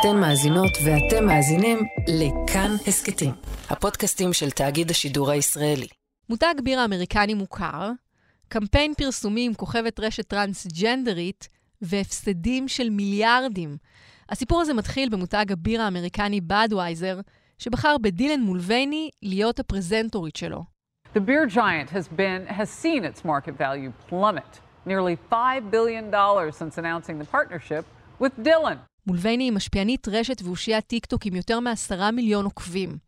אתן מאזינות ואתם מאזינים לכאן הסכתים, הפודקאסטים של תאגיד השידור הישראלי. מותג בירה אמריקני מוכר, קמפיין פרסומי עם כוכבת רשת טרנסג'נדרית והפסדים של מיליארדים. הסיפור הזה מתחיל במותג הבירה האמריקני בדווייזר, שבחר בדילן מולבייני להיות הפרזנטורית שלו. The beer giant has been has seen its market value plummet, nearly $5 billion since announcing the partnership with Dylan. מולבייני היא משפיענית רשת ואושיית טיקטוק עם יותר מעשרה מיליון עוקבים.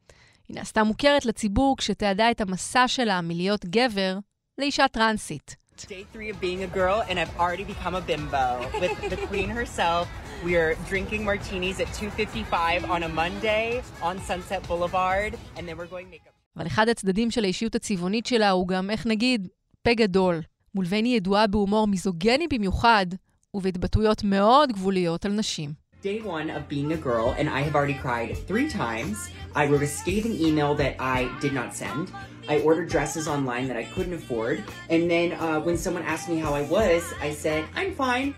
היא נעשתה מוכרת לציבור כשתיעדה את המסע שלה מלהיות גבר לאישה טרנסית. Day three of being a girl, and I've already become a bimbo with the queen herself. We are drinking martinis at 2:55 on a Monday on Sunset Boulevard, and then we're going makeup. אבל אחד הצדדים של האישיות הצבעונית שלה הוא גם, איך נגיד, פה גדול. מולבייני ידועה בהומור מיזוגני במיוחד, ובהתבטאויות מאוד גבוליות על נשים. Day one of being a girl, and I have already cried three times. I wrote a scathing email that I did not send. I ordered dresses online that I couldn't afford. And then uh, when someone asked me how I was, I said, I'm fine.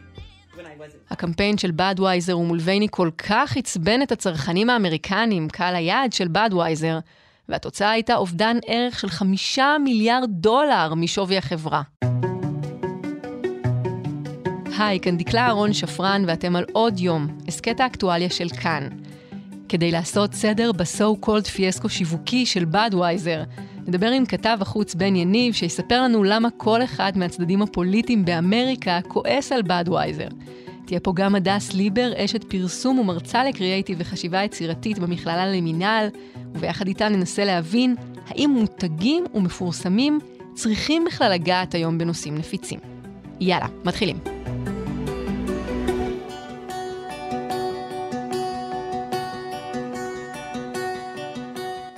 הקמפיין של בדווייזר ומולבייני כל כך עצבן את הצרכנים האמריקנים, קהל היעד של בדווייזר, והתוצאה הייתה אובדן ערך של חמישה מיליארד דולר משווי החברה. היי, כאן דקלה אהרון שפרן, ואתם על עוד יום, הסכת האקטואליה של כאן. כדי לעשות סדר ב so called פיאסקו שיווקי של בדווייזר, נדבר עם כתב החוץ בן יניב, שיספר לנו למה כל אחד מהצדדים הפוליטיים באמריקה כועס על בדווייזר. תהיה פה גם הדס ליבר, אשת פרסום ומרצה לקריאייטיב וחשיבה יצירתית במכללה למינהל, וביחד איתה ננסה להבין האם מותגים ומפורסמים צריכים בכלל לגעת היום בנושאים נפיצים. יאללה, מתחילים.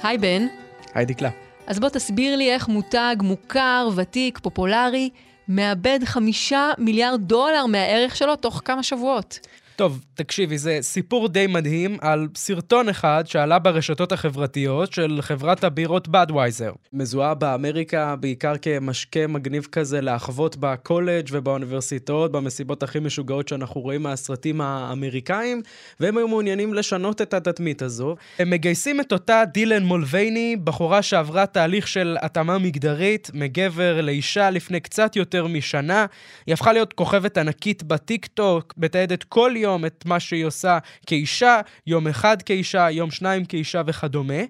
היי בן. היי דקלה. אז בוא תסביר לי איך מותג מוכר, ותיק, פופולרי, מאבד חמישה מיליארד דולר מהערך שלו תוך כמה שבועות. טוב, תקשיבי, זה סיפור די מדהים על סרטון אחד שעלה ברשתות החברתיות של חברת הבירות בדווייזר. מזוהה באמריקה בעיקר כמשקה מגניב כזה להחוות בקולג' ובאוניברסיטאות, במסיבות הכי משוגעות שאנחנו רואים מהסרטים האמריקאים, והם היו מעוניינים לשנות את התדמית הזו. הם מגייסים את אותה דילן מולבייני, בחורה שעברה תהליך של התאמה מגדרית מגבר לאישה לפני קצת יותר משנה. היא הפכה להיות כוכבת ענקית בטיקטוק, מתעדת כל יום. יום את מה שהיא עושה כאישה, יום אחד כאישה, יום שניים כאישה וכדומה.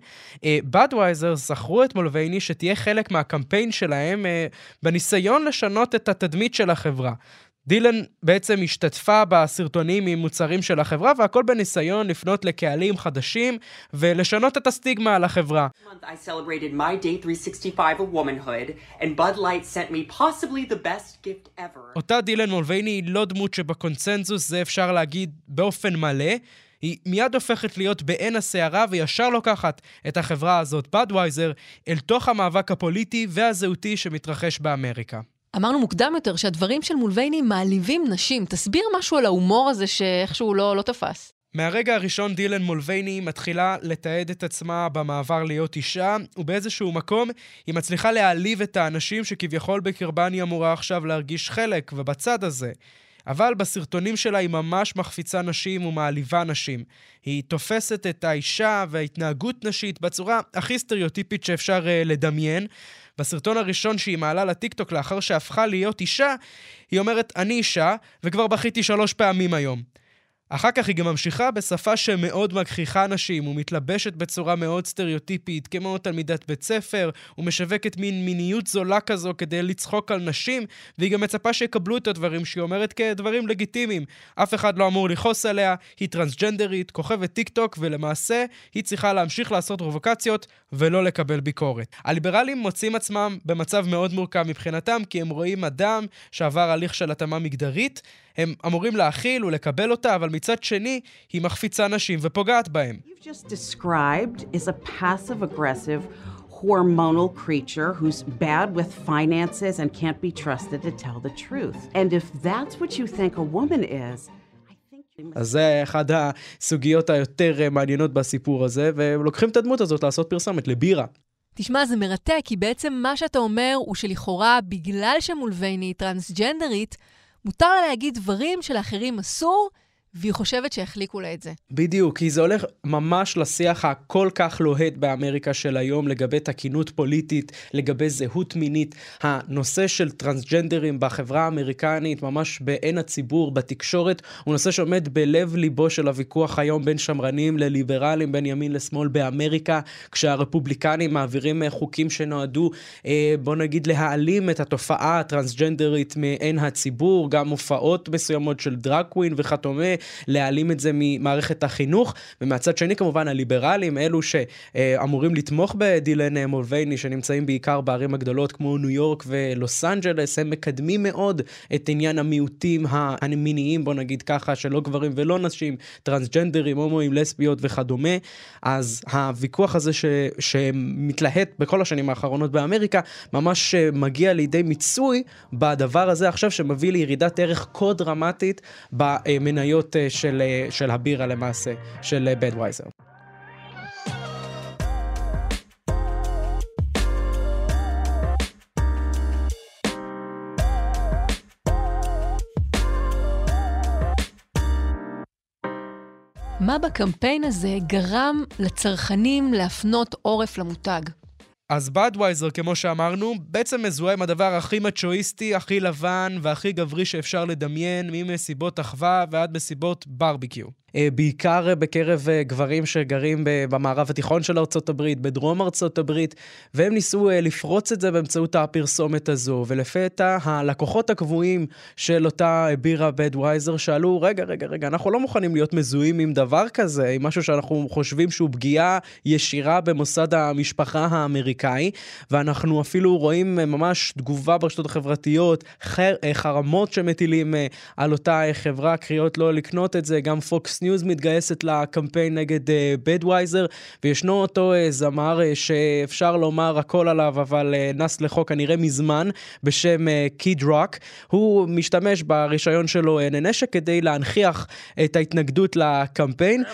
בדווייזר uh, זכרו את מולבייני שתהיה חלק מהקמפיין שלהם uh, בניסיון לשנות את התדמית של החברה. דילן בעצם השתתפה בסרטונים עם מוצרים של החברה, והכל בניסיון לפנות לקהלים חדשים ולשנות את הסטיגמה על החברה. I celebrated my day 365 of womanhood, and Bud Light sent me possibly the best gift ever. אותה דילן מולבייני היא לא דמות שבקונצנזוס, זה אפשר להגיד באופן מלא. היא מיד הופכת להיות בעין הסערה וישר לוקחת את החברה הזאת, בדווייזר, אל תוך המאבק הפוליטי והזהותי שמתרחש באמריקה. אמרנו מוקדם יותר שהדברים של מולבייני מעליבים נשים. תסביר משהו על ההומור הזה שאיכשהו לא, לא תפס. מהרגע הראשון דילן מולבייני מתחילה לתעד את עצמה במעבר להיות אישה, ובאיזשהו מקום היא מצליחה להעליב את האנשים שכביכול בקרבן היא אמורה עכשיו להרגיש חלק, ובצד הזה. אבל בסרטונים שלה היא ממש מחפיצה נשים ומעליבה נשים. היא תופסת את האישה וההתנהגות נשית בצורה הכי סטריאוטיפית שאפשר uh, לדמיין. בסרטון הראשון שהיא מעלה לטיקטוק לאחר שהפכה להיות אישה, היא אומרת, אני אישה, וכבר בכיתי שלוש פעמים היום. אחר כך היא גם ממשיכה בשפה שמאוד מגחיכה נשים, ומתלבשת בצורה מאוד סטריאוטיפית, כמו תלמידת בית ספר, ומשווקת מין מיניות זולה כזו כדי לצחוק על נשים, והיא גם מצפה שיקבלו את הדברים שהיא אומרת כדברים לגיטימיים. אף אחד לא אמור לכעוס עליה, היא טרנסג'נדרית, כוכבת טיק טוק, ולמעשה היא צריכה להמשיך לעשות פרובוקציות ולא לקבל ביקורת. הליברלים מוצאים עצמם במצב מאוד מורכב מבחינתם, כי הם רואים אדם שעבר הליך של התאמה מגדרית, הם אמורים להכיל ולקבל אותה, אבל מצד שני, היא מחפיצה נשים ופוגעת בהם. You've just described is a passive aggressive hormonal creature who's bad with finances and can't be trusted to tell the truth. And if that's what you think a woman is, אז זה אחד הסוגיות היותר מעניינות בסיפור הזה, ולוקחים את הדמות הזאת לעשות פרסומת לבירה. תשמע, זה מרתק, כי בעצם מה שאתה אומר הוא שלכאורה, בגלל שמולבייני טרנסג'נדרית, מותר לה להגיד דברים שלאחרים אסור, והיא חושבת שהחליקו לה את זה. בדיוק, כי זה הולך ממש לשיח הכל כך לוהט באמריקה של היום לגבי תקינות פוליטית, לגבי זהות מינית. הנושא של טרנסג'נדרים בחברה האמריקנית, ממש בעין הציבור, בתקשורת, הוא נושא שעומד בלב ליבו של הוויכוח היום בין שמרנים לליברלים, בין ימין לשמאל באמריקה, כשהרפובליקנים מעבירים אה, חוקים שנועדו, אה, בוא נגיד, להעלים את התופעה הטרנסג'נדרית מעין הציבור, גם הופעות מסוימות של דראג קווין וכדומה. להעלים את זה ממערכת החינוך, ומהצד שני כמובן הליברלים, אלו שאמורים לתמוך בדילן מולבייני, שנמצאים בעיקר בערים הגדולות כמו ניו יורק ולוס אנג'לס, הם מקדמים מאוד את עניין המיעוטים המיניים, בוא נגיד ככה, שלא גברים ולא נשים, טרנסג'נדרים, הומואים, לסביות וכדומה. אז הוויכוח הזה ש... שמתלהט בכל השנים האחרונות באמריקה, ממש מגיע לידי מיצוי בדבר הזה עכשיו, שמביא לירידת ערך כה דרמטית במניות אה, של, אה, של הבירה למעשה, של בדווייזר. אה, מה בקמפיין הזה גרם לצרכנים להפנות עורף למותג? אז בדווייזר, כמו שאמרנו, בעצם מזוהה עם הדבר הכי מצ'ואיסטי, הכי לבן והכי גברי שאפשר לדמיין, ממסיבות אחווה ועד מסיבות ברביקיו. אה, בעיקר בקרב אה, גברים שגרים במערב התיכון של ארצות הברית, בדרום ארצות הברית, והם ניסו אה, לפרוץ את זה באמצעות הפרסומת הזו. ולפתע הלקוחות הקבועים של אותה בירה בדווייזר שאלו, רגע, רגע, רגע, אנחנו לא מוכנים להיות מזוהים עם דבר כזה, עם משהו שאנחנו חושבים שהוא פגיעה ישירה במוסד המשפחה האמריקאי, ואנחנו אפילו רואים ממש תגובה ברשתות החברתיות, חר, חרמות שמטילים על אותה חברה, קריאות לא לקנות את זה, גם פוקס ניוז מתגייסת לקמפיין נגד בדווייזר, אה, וישנו אותו אה, זמר אה, שאפשר לומר הכל עליו, אבל אה, נס ליחו כנראה מזמן, בשם קיד אה, רוק. הוא משתמש ברישיון שלו אה, לנשק כדי להנכיח את ההתנגדות לקמפיין.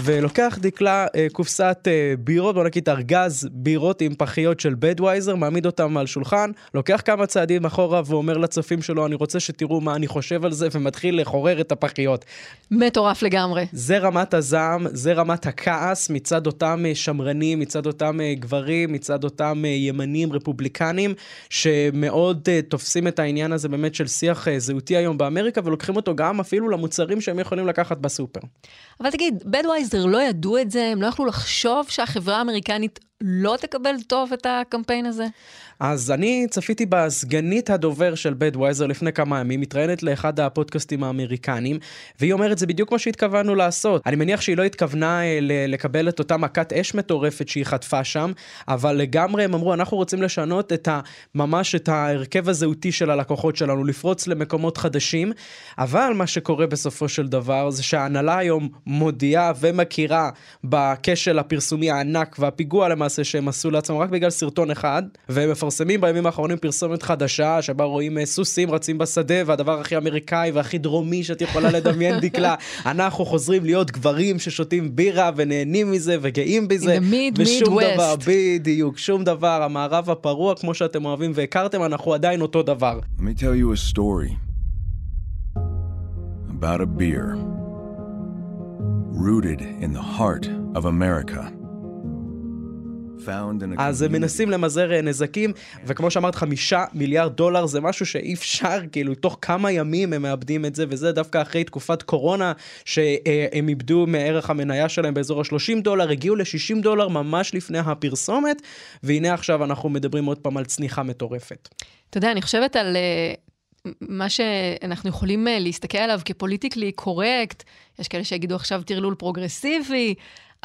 ולוקח דקלה אה, קופסת אה, בירות, בוא נגיד ארגז בירות עם פחיות של בדווייזר, מעמיד אותם על שולחן, לוקח כמה צעדים אחורה ואומר לצופים שלו, אני רוצה שתראו מה אני חושב על זה, ומתחיל לחורר את הפחיות. מטורף לגמרי. זה רמת הזעם, זה רמת הכעס מצד אותם אה, שמרנים, מצד אותם אה, גברים, מצד אותם אה, ימנים רפובליקנים, שמאוד אה, תופסים את העניין הזה באמת של שיח אה, זהותי היום באמריקה, ולוקחים אותו גם אפילו למוצרים שהם יכולים לקחת בסופר. אבל תגיד, בדווייזר לא ידעו את זה? הם לא יכלו לחשוב שהחברה האמריקנית לא תקבל טוב את הקמפיין הזה? אז אני צפיתי בסגנית הדובר של בדווייזר לפני כמה ימים, מתראיינת לאחד הפודקאסטים האמריקנים, והיא אומרת זה בדיוק מה שהתכוונו לעשות. אני מניח שהיא לא התכוונה אה, לקבל את אותה מכת אש מטורפת שהיא חטפה שם, אבל לגמרי הם אמרו, אנחנו רוצים לשנות את ה, ממש את ההרכב הזהותי של הלקוחות שלנו, לפרוץ למקומות חדשים, אבל מה שקורה בסופו של דבר זה שההנהלה היום מודיעה ומכירה בכשל הפרסומי הענק והפיגוע למעשה שהם עשו לעצמם רק בגלל סרטון אחד, והם מפרסמים בימים האחרונים פרסומת חדשה, שבה רואים אה, סוסים רצים בשדה, והדבר הכי אמריקאי והכי דרומי שאת יכולה לדמיין, דקלה, אנחנו חוזרים להיות גברים ששותים בירה ונהנים מזה וגאים בזה. מיד, ושום מיד דבר, בדיוק, שום דבר, המערב הפרוע, כמו שאתם אוהבים והכרתם, אנחנו עדיין אותו דבר. Let me tell you a story about a beer rooted in the heart of America. אז הם מנסים למזער אה, נזקים, וכמו שאמרת, חמישה מיליארד דולר זה משהו שאי אפשר, כאילו, תוך כמה ימים הם מאבדים את זה, וזה דווקא אחרי תקופת קורונה, שהם איבדו מערך המניה שלהם באזור ה-30 דולר, הגיעו ל-60 דולר ממש לפני הפרסומת, והנה עכשיו אנחנו מדברים עוד פעם על צניחה מטורפת. אתה יודע, אני חושבת על... אה, מה שאנחנו יכולים אה, להסתכל עליו כ politically correct, יש כאלה שיגידו עכשיו טרלול פרוגרסיבי,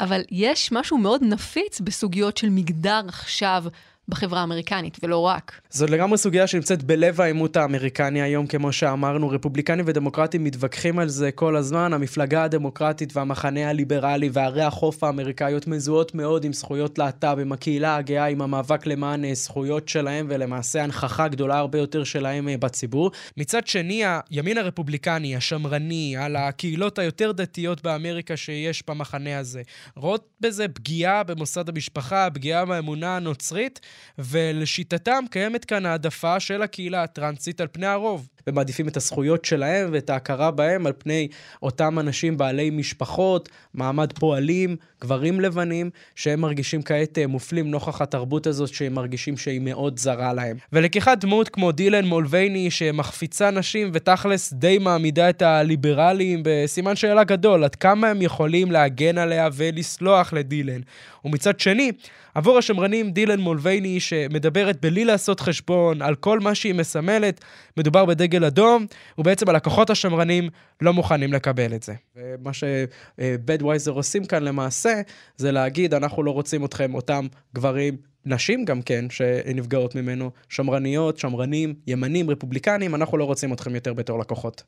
אבל יש משהו מאוד נפיץ בסוגיות של מגדר עכשיו בחברה האמריקנית, ולא רק. זאת לגמרי סוגיה שנמצאת בלב העימות האמריקני היום, כמו שאמרנו, רפובליקנים ודמוקרטים מתווכחים על זה כל הזמן, המפלגה הדמוקרטית והמחנה הליברלי וערי החוף האמריקאיות מזוהות מאוד עם זכויות להט"ב, עם הקהילה הגאה, עם המאבק למען אה, זכויות שלהם, ולמעשה הנכחה גדולה הרבה יותר שלהם אה, בציבור. מצד שני, הימין הרפובליקני, השמרני, על הקהילות היותר דתיות באמריקה שיש במחנה הזה, רואות בזה פגיעה במוסד המשפחה, פגיעה באמונה הנוצרית, ולשיטתם קיימת כאן העדפה של הקהילה הטרנסית על פני הרוב. ומעדיפים את הזכויות שלהם ואת ההכרה בהם על פני אותם אנשים בעלי משפחות, מעמד פועלים, גברים לבנים, שהם מרגישים כעת אה, מופלים נוכח התרבות הזאת שהם מרגישים שהיא מאוד זרה להם. ולקיחת דמות כמו דילן מולבייני שמחפיצה נשים ותכלס די מעמידה את הליברלים בסימן שאלה גדול, עד כמה הם יכולים להגן עליה ולסלוח לדילן. ומצד שני, עבור השמרנים דילן מולבייני שמדברת בלי לעשות חשבון על כל מה שהיא מסמלת, מדובר בדגל אדום, ובעצם הלקוחות השמרנים לא מוכנים לקבל את זה. ומה שבדווייזר עושים כאן למעשה, זה להגיד, אנחנו לא רוצים אתכם, אותם גברים נשים גם כן, שנפגעות ממנו, שמרניות, שמרנים, ימנים, רפובליקנים, אנחנו לא רוצים אתכם יותר בתור לקוחות.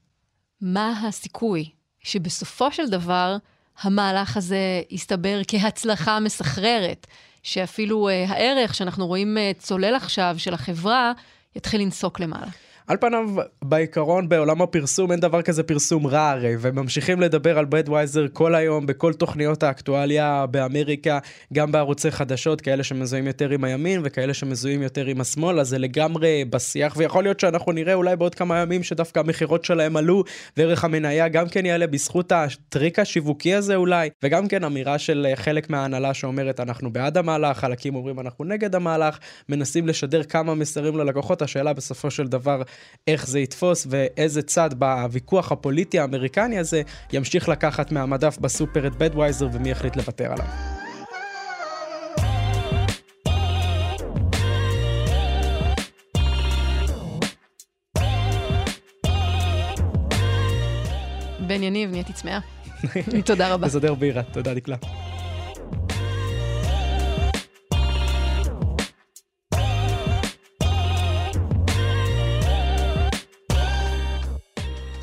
מה הסיכוי שבסופו של דבר המהלך הזה יסתבר כהצלחה מסחררת, שאפילו uh, הערך שאנחנו רואים uh, צולל עכשיו של החברה, יתחיל לנסוק למעלה. על פניו, בעיקרון, בעולם הפרסום אין דבר כזה פרסום רע הרי, וממשיכים לדבר על בדווייזר כל היום, בכל תוכניות האקטואליה באמריקה, גם בערוצי חדשות, כאלה שמזוהים יותר עם הימין וכאלה שמזוהים יותר עם השמאל, אז זה לגמרי בשיח, ויכול להיות שאנחנו נראה אולי בעוד כמה ימים שדווקא המכירות שלהם עלו, וערך המניה גם כן יעלה בזכות הטריק השיווקי הזה אולי, וגם כן אמירה של חלק מההנהלה שאומרת אנחנו בעד המהלך, חלקים אומרים אנחנו נגד המהלך, מנסים לשדר כמה מסרים ללקוחות, השאלה בסופו של דבר איך זה יתפוס ואיזה צד בוויכוח הפוליטי האמריקני הזה ימשיך לקחת מהמדף בסופר את בדווייזר ומי יחליט לוותר עליו. בן יניב, נהייתי צמאה. תודה רבה. תסדר בירה, תודה דקלה.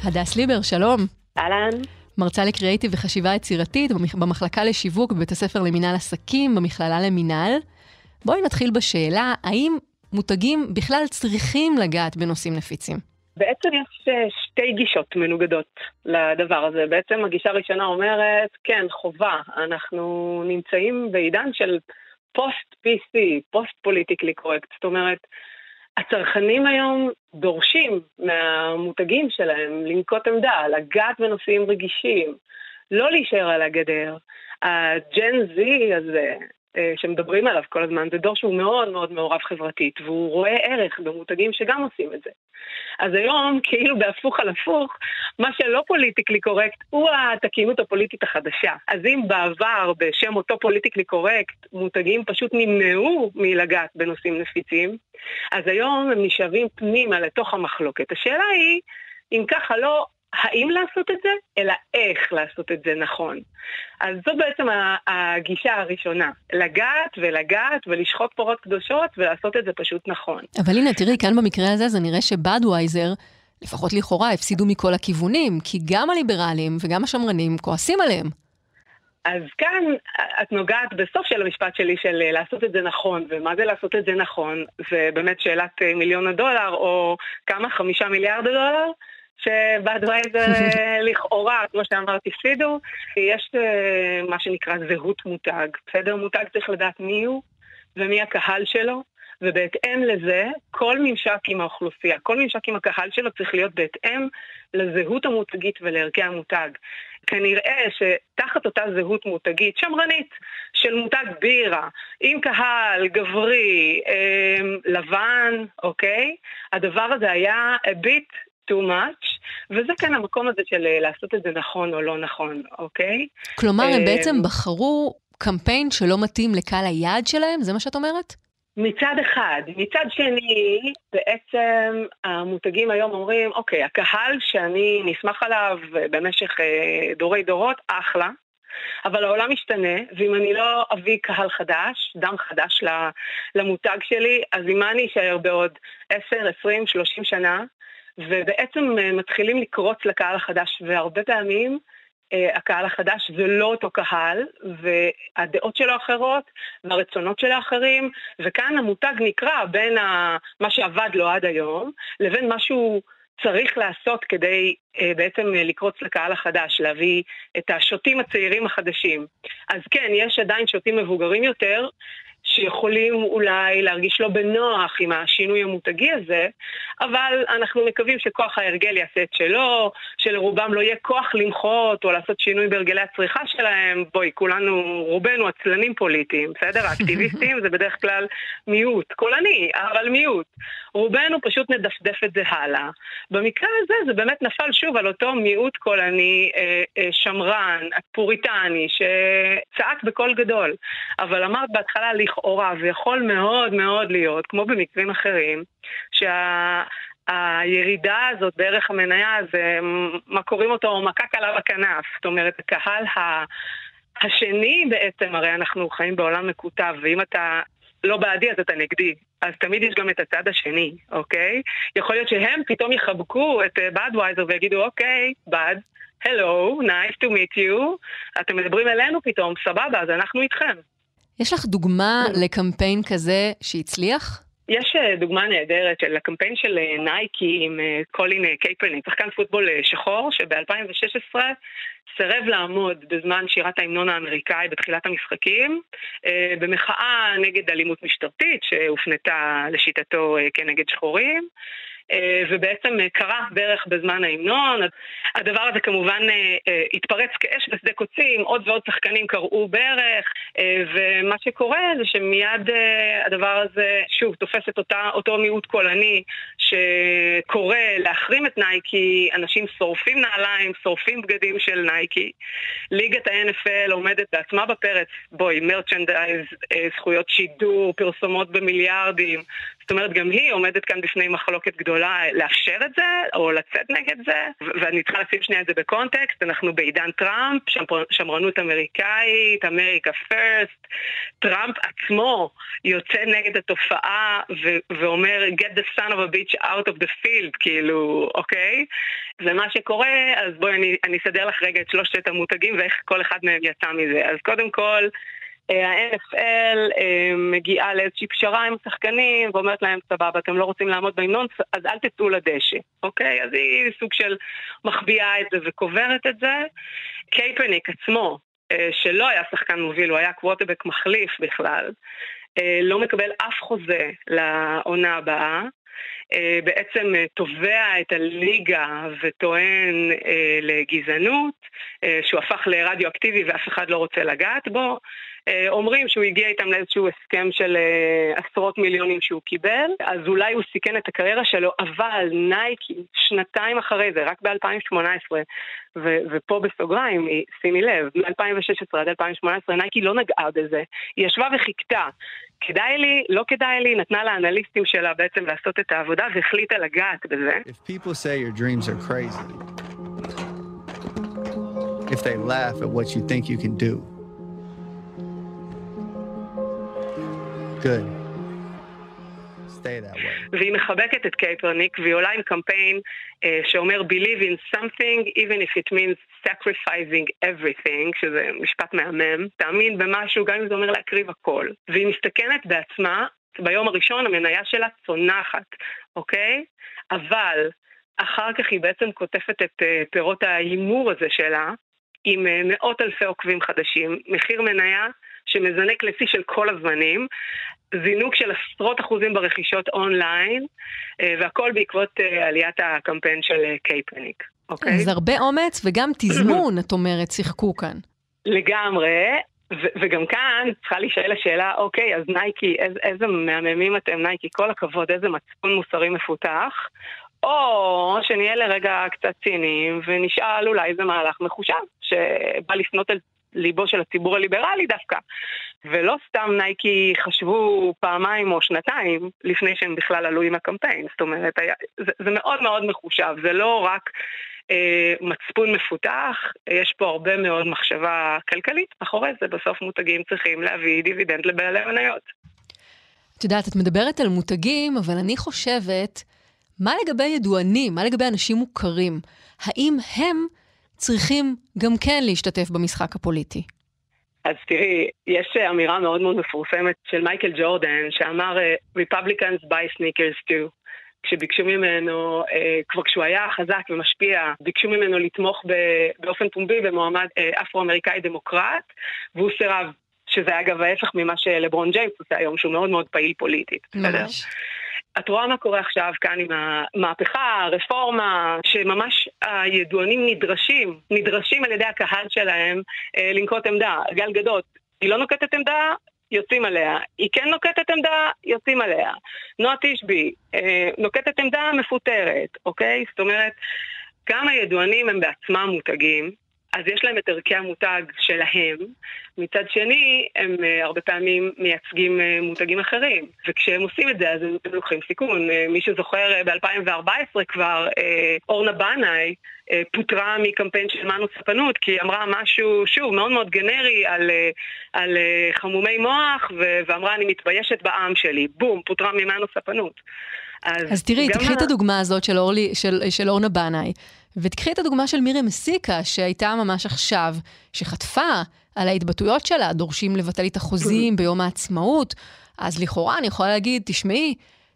הדס ליבר, שלום. אהלן. מרצה לקריאיטיב וחשיבה יצירתית במחלקה לשיווק בבית הספר למינהל עסקים במכללה למינהל. בואי נתחיל בשאלה, האם מותגים בכלל צריכים לגעת בנושאים נפיצים? בעצם יש אה, שתי גישות מנוגדות לדבר הזה. בעצם הגישה הראשונה אומרת, כן, חובה, אנחנו נמצאים בעידן של post-PC, post politically correct. זאת אומרת, הצרכנים היום דורשים מהמותגים שלהם לנקוט עמדה, לגעת בנושאים רגישים, לא להישאר על הגדר. ה Gen Z הזה, שמדברים עליו כל הזמן, זה דור שהוא מאוד מאוד מעורב חברתית, והוא רואה ערך במותגים שגם עושים את זה. אז היום, כאילו בהפוך על הפוך, מה שלא פוליטיקלי קורקט הוא התקינות הפוליטית החדשה. אז אם בעבר, בשם אותו פוליטיקלי קורקט, מותגים פשוט נמנעו מלגעת בנושאים נפיצים, אז היום הם נשאבים פנימה לתוך המחלוקת. השאלה היא, אם ככה לא האם לעשות את זה, אלא איך לעשות את זה נכון. אז זו בעצם הגישה הראשונה, לגעת ולגעת ולשחוט פרות קדושות ולעשות את זה פשוט נכון. אבל הנה, תראי, כאן במקרה הזה זה נראה שבאדווייזר, לפחות לכאורה, הפסידו מכל הכיוונים, כי גם הליברלים וגם השמרנים כועסים עליהם. אז כאן את נוגעת בסוף של המשפט שלי של לעשות את זה נכון, ומה זה לעשות את זה נכון? זה באמת שאלת מיליון הדולר, או כמה? חמישה מיליארד הדולר? שבאדווייזר לכאורה, כמו שאמרתי, הפסידו. יש אה, מה שנקרא זהות מותג. בסדר? מותג צריך לדעת מי הוא ומי הקהל שלו, ובהתאם לזה, כל ממשק עם האוכלוסייה, כל ממשק עם הקהל שלו צריך להיות בהתאם לזהות המותגית ולערכי המותג. כנראה שתחת אותה זהות מותגית, שמרנית, של מותג בירה, עם קהל גברי, אה, לבן, אוקיי? הדבר הזה היה bit too much, וזה כאן המקום הזה של אה, לעשות את זה נכון או לא נכון, אוקיי? כלומר, הם אה, בעצם בחרו קמפיין שלא מתאים לקהל היעד שלהם? זה מה שאת אומרת? מצד אחד. מצד שני, בעצם המותגים היום אומרים, אוקיי, הקהל שאני נסמך עליו במשך אה, דורי דורות, אחלה. אבל העולם משתנה, ואם אני לא אביא קהל חדש, דם חדש למותג שלי, אז עם מה אני אשאר בעוד 10, 20, 30 שנה? ובעצם אה, מתחילים לקרוץ לקהל החדש, והרבה פעמים אה, הקהל החדש זה לא אותו קהל, והדעות שלו אחרות, והרצונות שלו אחרים, וכאן המותג נקרע בין מה שעבד לו עד היום, לבין מה שהוא צריך לעשות כדי אה, בעצם לקרוץ לקהל החדש, להביא את השוטים הצעירים החדשים. אז כן, יש עדיין שוטים מבוגרים יותר, שיכולים אולי להרגיש לא בנוח עם השינוי המותגי הזה, אבל אנחנו מקווים שכוח ההרגל יעשה את שלו, שלרובם לא יהיה כוח למחות או לעשות שינוי בהרגלי הצריכה שלהם. בואי, כולנו, רובנו עצלנים פוליטיים, בסדר? האקטיביסטים זה בדרך כלל מיעוט, קולני, אבל מיעוט. רובנו פשוט נדפדף את זה הלאה. במקרה הזה זה באמת נפל שוב על אותו מיעוט קולני, אה, אה, שמרן, פוריטני, שצעק בקול גדול. אבל אמרת בהתחלה לכאורה, ויכול מאוד מאוד להיות, כמו במקרים אחרים, שה... הירידה הזאת בערך המניה זה, מה קוראים אותו, מכה קלה בכנף. זאת אומרת, הקהל ה... השני בעצם, הרי אנחנו חיים בעולם מקוטב, ואם אתה לא בעדי אז אתה נגדי. אז תמיד יש גם את הצד השני, אוקיי? יכול להיות שהם פתאום יחבקו את בדווייזר ויגידו, אוקיי, בד, hello, nice to meet you, אתם מדברים אלינו פתאום, סבבה, אז אנחנו איתכם. יש לך דוגמה לקמפיין כזה שהצליח? יש אה, דוגמה נהדרת של הקמפיין של אה, נייקי עם אה, קולין קייפרניק, שחקן פוטבול שחור, שב-2016 סירב לעמוד בזמן שירת ההמנון האמריקאי בתחילת המשחקים, במחאה נגד אלימות משטרתית שהופנתה לשיטתו כנגד שחורים. אה, ובעצם אה, כרע ברך בזמן ההמנון. הדבר הזה כמובן אה, התפרץ כאש בשדה קוצים, עוד ועוד שחקנים כרעו ברך, ומה שקורה זה שמיד הדבר הזה, שוב, תופס את אותה, אותו מיעוט קולני שקורא להחרים את נייקי, אנשים שורפים נעליים, שורפים בגדים של נייקי. ליגת ה-NFL עומדת בעצמה בפרץ, בואי, merchandise, זכויות שידור, פרסומות במיליארדים. זאת אומרת, גם היא עומדת כאן בפני מחלוקת גדולה לאפשר את זה, או לצאת נגד זה, ואני צריכה לשים שנייה את זה בקונטקסט, אנחנו בעידן טראמפ, שמרנות אמריקאית, אמריקה פרסט, טראמפ עצמו יוצא נגד התופעה ו- ואומר, get the son of a bitch out of the field, כאילו, אוקיי? ומה שקורה, אז בואי אני, אני אסדר לך רגע את שלושת המותגים ואיך כל אחד מהם יצא מזה. אז קודם כל, ה-NFL אה, מגיעה לאיזושהי פשרה עם השחקנים ואומרת להם, סבבה, אתם לא רוצים לעמוד בהמנון, אז אל תצאו לדשא, אוקיי? אז היא סוג של מחביאה את זה וקוברת את זה. קייפרניק עצמו, אה, שלא היה שחקן מוביל, הוא היה קוורטרבק מחליף בכלל, לא מקבל אף חוזה לעונה הבאה. בעצם תובע את הליגה וטוען לגזענות, שהוא הפך לרדיואקטיבי ואף אחד לא רוצה לגעת בו. אה, אומרים שהוא הגיע איתם לאיזשהו הסכם של אה, עשרות מיליונים שהוא קיבל, אז אולי הוא סיכן את הקריירה שלו, אבל נייקי, שנתיים אחרי זה, רק ב-2018, ופה בסוגריים, שימי לב, מ-2016 עד 2018 נייקי לא נגעה בזה, היא ישבה וחיכתה. כדאי לי, לא כדאי לי, נתנה לאנליסטים שלה בעצם לעשות את העבודה והחליטה לגעת בזה. If people say your dreams are crazy, if they laugh at what you think you can do, Good. והיא מחבקת את קייפרניק והיא עולה עם קמפיין אה, שאומר Believe in something even if it means sacrificing everything, שזה משפט מהמם, תאמין במשהו גם אם זה אומר להקריב הכל. והיא מסתכנת בעצמה, ביום הראשון המניה שלה צונחת, אוקיי? אבל אחר כך היא בעצם קוטפת את uh, פירות ההימור הזה שלה עם uh, מאות אלפי עוקבים חדשים, מחיר מניה שמזנק לשיא של כל הזמנים, זינוק של עשרות אחוזים ברכישות אונליין, אה, והכל בעקבות אה, עליית הקמפיין של אה, קייפניק. אוקיי? אז הרבה אומץ וגם תזמון, את אומרת, שיחקו כאן. לגמרי, ו- וגם כאן צריכה להישאל השאלה, אוקיי, אז נייקי, איזה, איזה מהממים אתם, נייקי, כל הכבוד, איזה מצפון מוסרי מפותח. או שנהיה לרגע קצת ציניים ונשאל אולי איזה מהלך מחושב שבא לפנות אל ליבו של הציבור הליברלי דווקא. ולא סתם נייקי חשבו פעמיים או שנתיים לפני שהם בכלל עלו עם הקמפיין. זאת אומרת, היה, זה, זה מאוד מאוד מחושב, זה לא רק מצפון מפותח, יש פה הרבה מאוד מחשבה כלכלית מאחורי זה. בסוף מותגים צריכים להביא דיבידנד לבעלי מניות. את יודעת, את מדברת על מותגים, אבל אני חושבת, מה לגבי ידוענים? מה לגבי אנשים מוכרים? האם הם צריכים גם כן להשתתף במשחק הפוליטי? אז תראי, יש אמירה מאוד מאוד מפורסמת של מייקל ג'ורדן, שאמר Republicans buy sneakers too. כשביקשו ממנו, אה, כבר כשהוא היה חזק ומשפיע, ביקשו ממנו לתמוך באופן פומבי במועמד אה, אפרו-אמריקאי דמוקרט, והוא סירב. שזה אגב ההפך ממה שלברון ג'יימס עושה היום, שהוא מאוד מאוד פעיל פוליטית. ממש. את רואה מה קורה עכשיו כאן עם המהפכה, הרפורמה, שממש הידוענים נדרשים, נדרשים על ידי הקהל שלהם אה, לנקוט עמדה. גל גדות, היא לא נוקטת עמדה, יוצאים עליה. היא כן נוקטת עמדה, יוצאים עליה. נועה תשבי, אה, נוקטת עמדה, מפוטרת, אוקיי? זאת אומרת, גם הידוענים הם בעצמם מותגים, אז יש להם את ערכי המותג שלהם. מצד שני, הם uh, הרבה פעמים מייצגים uh, מותגים אחרים. וכשהם עושים את זה, אז הם לוקחים סיכון. Uh, מי שזוכר, uh, ב-2014 כבר, אורנה בנאי פוטרה מקמפיין של מנו ספנות, כי היא אמרה משהו, שוב, מאוד מאוד גנרי על, על חמומי מוח, ו- ואמרה, אני מתביישת בעם שלי. בום, פוטרה ממנו ספנות. אז, אז תראי, תקחי את הדוגמה הזאת של, אורלי, של, של אורנה בנאי. ותקחי את הדוגמה של מירי מסיקה, שהייתה ממש עכשיו, שחטפה על ההתבטאויות שלה, דורשים לבטל את החוזים ביום העצמאות, אז לכאורה אני יכולה להגיד, תשמעי,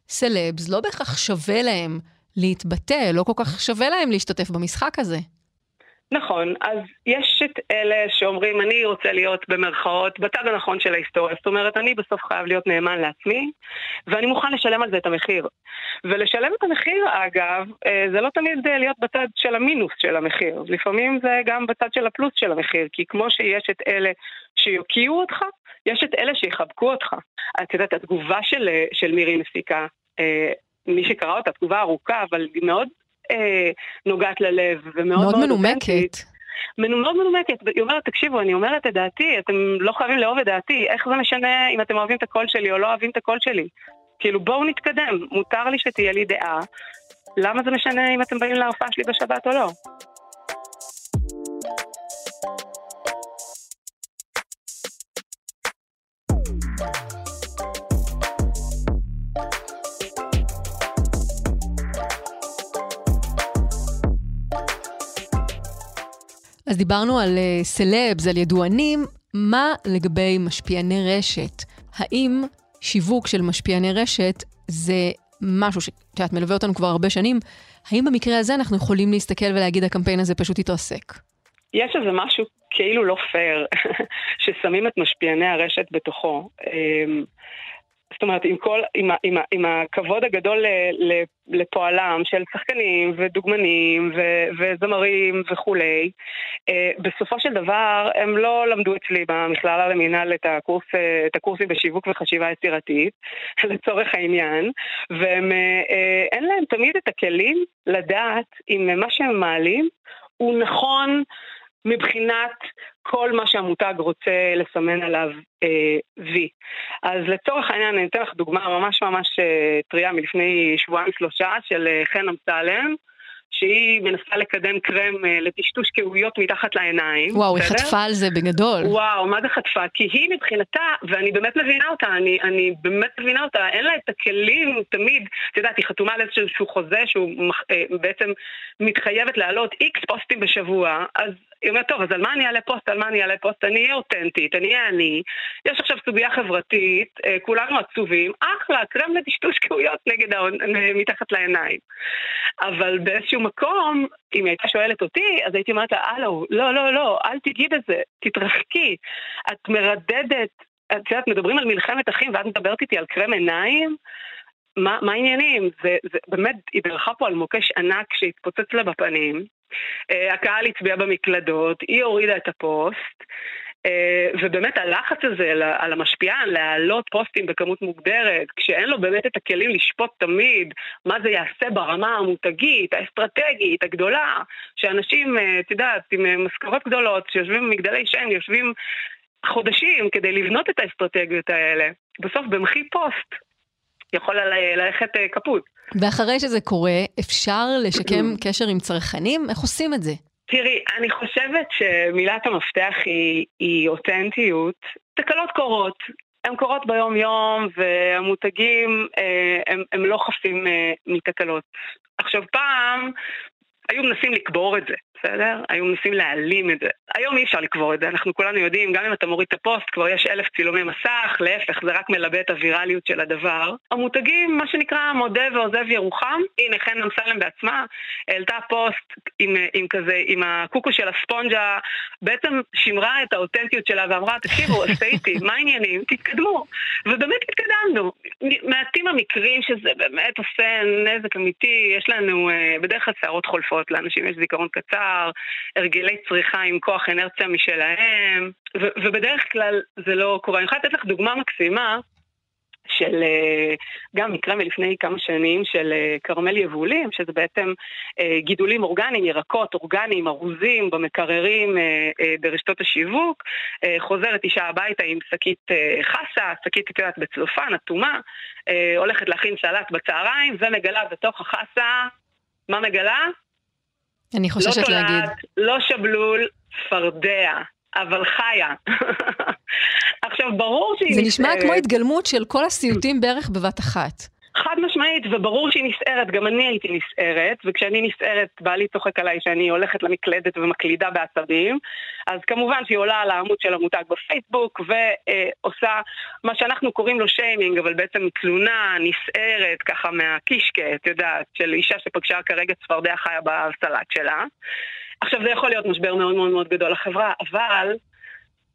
סלבס לא בהכרח שווה להם להתבטא, לא כל כך שווה להם להשתתף במשחק הזה. נכון, אז יש את אלה שאומרים, אני רוצה להיות במרכאות בצד הנכון של ההיסטוריה. זאת אומרת, אני בסוף חייב להיות נאמן לעצמי, ואני מוכן לשלם על זה את המחיר. ולשלם את המחיר, אגב, אה, זה לא תמיד אה, להיות בצד של המינוס של המחיר. לפעמים זה גם בצד של הפלוס של המחיר, כי כמו שיש את אלה שיוקיעו אותך, יש את אלה שיחבקו אותך. את יודעת, התגובה של, אה, של מירי מסיקה, מי שקרא אותה, תגובה ארוכה, אבל היא מאוד אה, נוגעת ללב, ומאוד מאוד... מאוד מנומקת. מאוד מנומקת, היא אומרת, תקשיבו, אני אומרת את דעתי, אתם לא חייבים לאהוב את דעתי, איך זה משנה אם אתם אוהבים את הקול שלי או לא אוהבים את הקול שלי? כאילו, בואו נתקדם, מותר לי שתהיה לי דעה, למה זה משנה אם אתם באים להופעה שלי בשבת או לא? אז דיברנו על סלבס, אה, על ידוענים, מה לגבי משפיעני רשת? האם שיווק של משפיעני רשת זה משהו שאת יודעת, מלווה אותנו כבר הרבה שנים, האם במקרה הזה אנחנו יכולים להסתכל ולהגיד הקמפיין הזה פשוט התרסק? יש איזה משהו כאילו לא פייר, ששמים את משפיעני הרשת בתוכו. זאת אומרת, עם, כל, עם, עם, עם הכבוד הגדול ל, לפועלם של שחקנים ודוגמנים ו, וזמרים וכולי, אה, בסופו של דבר הם לא למדו אצלי במכללה למינהל את, הקורס, את הקורסים בשיווק וחשיבה יצירתית, לצורך העניין, ואין אה, להם תמיד את הכלים לדעת אם מה שהם מעלים הוא נכון מבחינת כל מה שהמותג רוצה לסמן עליו אה, וי. אז לצורך העניין אני אתן לך דוגמה ממש ממש אה, טריה מלפני שבועיים שלושה של אה, חן אמסלם. שהיא מנסה לקדם קרם אה, לטשטוש כאויות מתחת לעיניים. וואו, היא חטפה על זה בגדול. וואו, מה זה חטפה? כי היא מבחינתה, ואני באמת מבינה אותה, אני, אני באמת מבינה אותה, אין לה את הכלים תמיד, את יודעת, היא חתומה על איזשהו חוזה שהוא אה, בעצם מתחייבת להעלות איקס פוסטים בשבוע, אז היא אומרת, טוב, אז על מה אני אעלה פוסט? על מה אני אעלה פוסט? אני אהיה אותנטית, אני אהיה אני. יש עכשיו סוגיה חברתית, אה, כולנו עצובים, אחלה, קרם לטשטוש כאויות נגד ההון, מתחת לעיניים. אבל באיזשהו מקום, אם היא הייתה שואלת אותי, אז הייתי אומרת לה, הלו, לא, לא, לא, אל תגיעי בזה, תתרחקי. את מרדדת, את יודעת, מדברים על מלחמת אחים ואת מדברת איתי על קרם עיניים? מה, מה העניינים? זה, זה באמת, היא דרכה פה על מוקש ענק שהתפוצץ לה בפנים. Uh, הקהל הצביע במקלדות, היא הורידה את הפוסט. Uh, ובאמת הלחץ הזה על המשפיען להעלות פוסטים בכמות מוגדרת, כשאין לו באמת את הכלים לשפוט תמיד מה זה יעשה ברמה המותגית, האסטרטגית, הגדולה, שאנשים, אה, את יודעת, עם משכורות גדולות, שיושבים במגדלי שן, יושבים חודשים כדי לבנות את האסטרטגיות האלה, בסוף במחי פוסט יכול ללכת כפות. ואחרי שזה קורה, אפשר לשקם קשר עם צרכנים? איך עושים את זה? תראי, אני חושבת שמילת המפתח היא, היא אותנטיות. תקלות קורות, הן קורות ביום-יום, והמותגים אה, הם, הם לא חפים אה, מתקלות. עכשיו פעם, היו מנסים לקבור את זה, בסדר? היו מנסים להעלים את זה. היום אי אפשר לקבור את זה, אנחנו כולנו יודעים, גם אם אתה מוריד את הפוסט, כבר יש אלף צילומי מסך, להפך, זה רק מלבה את הווירליות של הדבר. המותגים, מה שנקרא, מודה ועוזב ירוחם. הנה, חן אמסלם בעצמה העלתה פוסט עם, עם כזה, עם הקוקו של הספונג'ה, בעצם שימרה את האותנטיות שלה ואמרה, תקשיבו, עשיתי, מה העניינים? תתקדמו. ובאמת התקדמנו. מעטים המקרים שזה באמת עושה נזק אמיתי, יש לנו אה, בדרך כלל שערות חולפות, לאנשים יש זיכרון קצר, הרגלי צריכה עם כוח אנרציה משלהם, ו- ובדרך כלל זה לא קורה. אני יכולה לתת לך דוגמה מקסימה. של אה, גם מקרה מלפני כמה שנים של אה, כרמל יבולים, שזה בעצם אה, גידולים אורגניים, ירקות אורגניים, ארוזים במקררים ברשתות השיווק. חוזרת אישה הביתה עם שקית חסה, שקית, את יודעת, בצלופן, אטומה, הולכת להכין סלט בצהריים ומגלה בתוך החסה, מה מגלה? אני חוששת לא להגיד. לא שבלול, צפרדע. אבל חיה. עכשיו, ברור שהיא זה נשמע כמו התגלמות של כל הסיוטים בערך בבת אחת. חד משמעית, וברור שהיא נסערת, גם אני הייתי נסערת, וכשאני נסערת, בעלי צוחק עליי שאני הולכת למקלדת ומקלידה בעצבים, אז כמובן שהיא עולה על העמוד של המותג בפייסבוק, ועושה מה שאנחנו קוראים לו שיימינג, אבל בעצם תלונה נסערת, ככה מהקישקע, את יודעת, של אישה שפגשה כרגע צפרדע חיה בסלט שלה. עכשיו, זה יכול להיות משבר מאוד מאוד מאוד גדול לחברה, אבל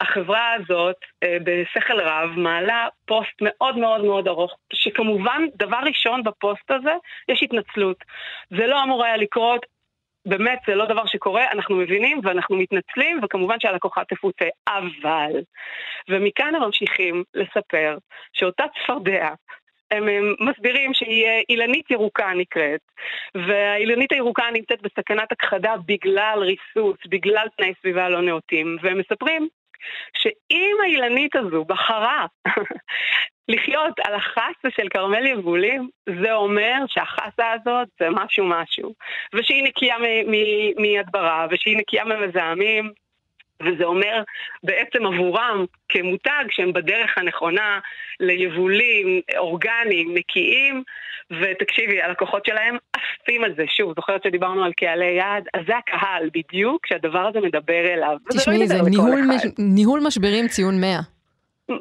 החברה הזאת, אה, בשכל רב, מעלה פוסט מאוד מאוד מאוד ארוך, שכמובן, דבר ראשון בפוסט הזה, יש התנצלות. זה לא אמור היה לקרות, באמת, זה לא דבר שקורה, אנחנו מבינים ואנחנו מתנצלים, וכמובן שהלקוחה תפוצה. אבל, ומכאן הם ממשיכים לספר שאותה צפרדע הם, מסבירים שהיא אילנית ירוקה נקראת, והאילנית הירוקה נמצאת בסכנת הכחדה בגלל ריסוס, בגלל תנאי סביבה לא נאותים, והם מספרים שאם האילנית הזו בחרה לחיות על החסה של כרמל יבולים, זה אומר שהחסה הזאת זה משהו משהו, ושהיא נקייה מהדברה, ושהיא נקייה ממזהמים, וזה אומר בעצם עבורם כמותג שהם בדרך הנכונה ליבולים אורגניים, נקיים, ותקשיבי, הלקוחות שלהם עפים על זה. שוב, זוכרת שדיברנו על קהלי יעד? אז זה הקהל בדיוק שהדבר הזה מדבר אליו. תשמעי, לא זה ניהול, מש... ניהול משברים ציון 100.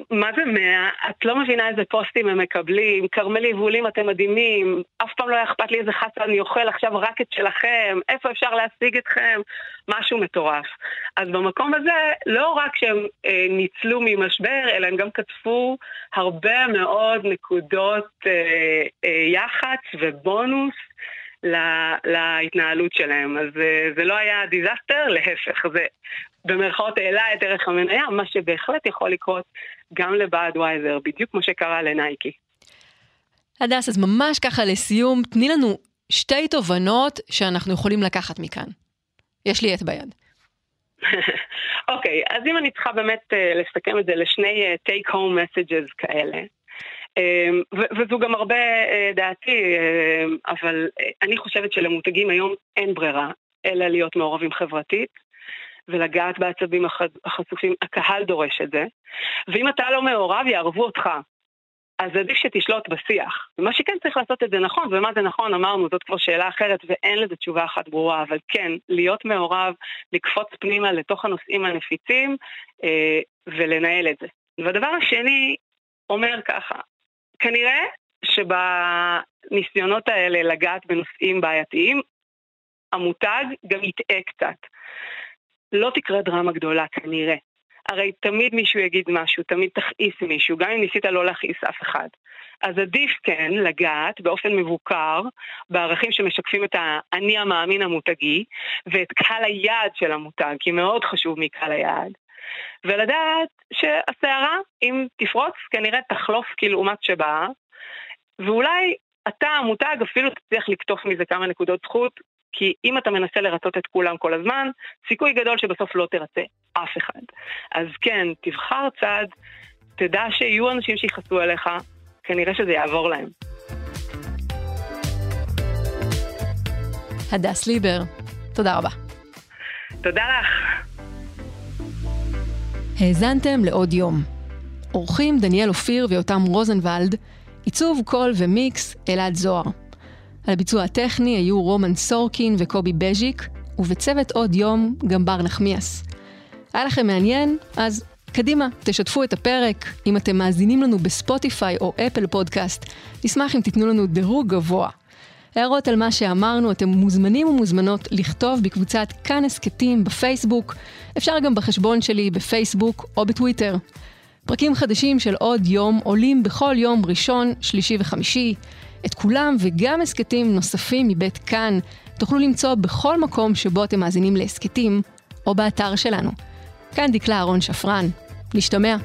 מה זה מאה? את לא מבינה איזה פוסטים הם מקבלים. כרמל יבולים אתם מדהימים, אף פעם לא היה אכפת לי איזה חסה אני אוכל עכשיו רק את שלכם, איפה אפשר להשיג אתכם? משהו מטורף. אז במקום הזה, לא רק שהם אה, ניצלו ממשבר, אלא הם גם כתבו הרבה מאוד נקודות אה, אה, יח"צ ובונוס. לה, להתנהלות שלהם. אז אה, זה לא היה דיזסטר, להפך, זה במרכאות העלה את ערך המניה, מה שבהחלט יכול לקרות גם לבאדווייזר, בדיוק כמו שקרה לנייקי. הדס, אז ממש ככה לסיום, תני לנו שתי תובנות שאנחנו יכולים לקחת מכאן. יש לי את ביד. אוקיי, okay, אז אם אני צריכה באמת uh, לסכם את זה לשני uh, take home messages כאלה, um, וזו גם הרבה uh, דעתי, uh, אבל uh, אני חושבת שלמותגים היום אין ברירה, אלא להיות מעורבים חברתית. ולגעת בעצבים החשופים, הקהל דורש את זה. ואם אתה לא מעורב, יערבו אותך. אז עדיף שתשלוט בשיח. ומה שכן צריך לעשות את זה נכון, ומה זה נכון, אמרנו, זאת כבר שאלה אחרת ואין לזה תשובה אחת ברורה, אבל כן, להיות מעורב, לקפוץ פנימה לתוך הנושאים הנפיצים אה, ולנהל את זה. והדבר השני אומר ככה, כנראה שבניסיונות האלה לגעת בנושאים בעייתיים, המותג גם יטעה קצת. לא תקרה דרמה גדולה כנראה. הרי תמיד מישהו יגיד משהו, תמיד תכעיס מישהו, גם אם ניסית לא להכעיס אף אחד. אז עדיף כן לגעת באופן מבוקר בערכים שמשקפים את האני המאמין המותגי ואת קהל היעד של המותג, כי מאוד חשוב מקהל היעד. ולדעת שהסערה, אם תפרוץ, כנראה תחלוף כלעומת שבאה, ואולי אתה, המותג, אפילו תצליח לקטוף מזה כמה נקודות זכות, כי אם אתה מנסה לרצות את כולם כל הזמן, סיכוי גדול שבסוף לא תרצה אף אחד. אז כן, תבחר צד, תדע שיהיו אנשים שיכעסו עליך, כנראה שזה יעבור להם. הדס ליבר, תודה רבה. תודה לך. האזנתם לעוד יום. אורחים דניאל אופיר ויותם רוזנבלד, עיצוב קול ומיקס אלעד זוהר. על הביצוע הטכני היו רומן סורקין וקובי בז'יק, ובצוות עוד היום גם בר נחמיאס. היה לכם מעניין? אז קדימה, תשתפו את הפרק. אם אתם מאזינים לנו בספוטיפיי או אפל פודקאסט, נשמח אם תיתנו לנו דירוג גבוה. הערות על מה שאמרנו, אתם מוזמנים ומוזמנות לכתוב בקבוצת כאן הסכתים בפייסבוק, אפשר גם בחשבון שלי בפייסבוק או בטוויטר. פרקים חדשים של עוד יום עולים בכל יום ראשון, שלישי וחמישי. את כולם וגם הסכתים נוספים מבית כאן תוכלו למצוא בכל מקום שבו אתם מאזינים להסכתים, או באתר שלנו. כאן דקלה אהרון שפרן. נשתמע.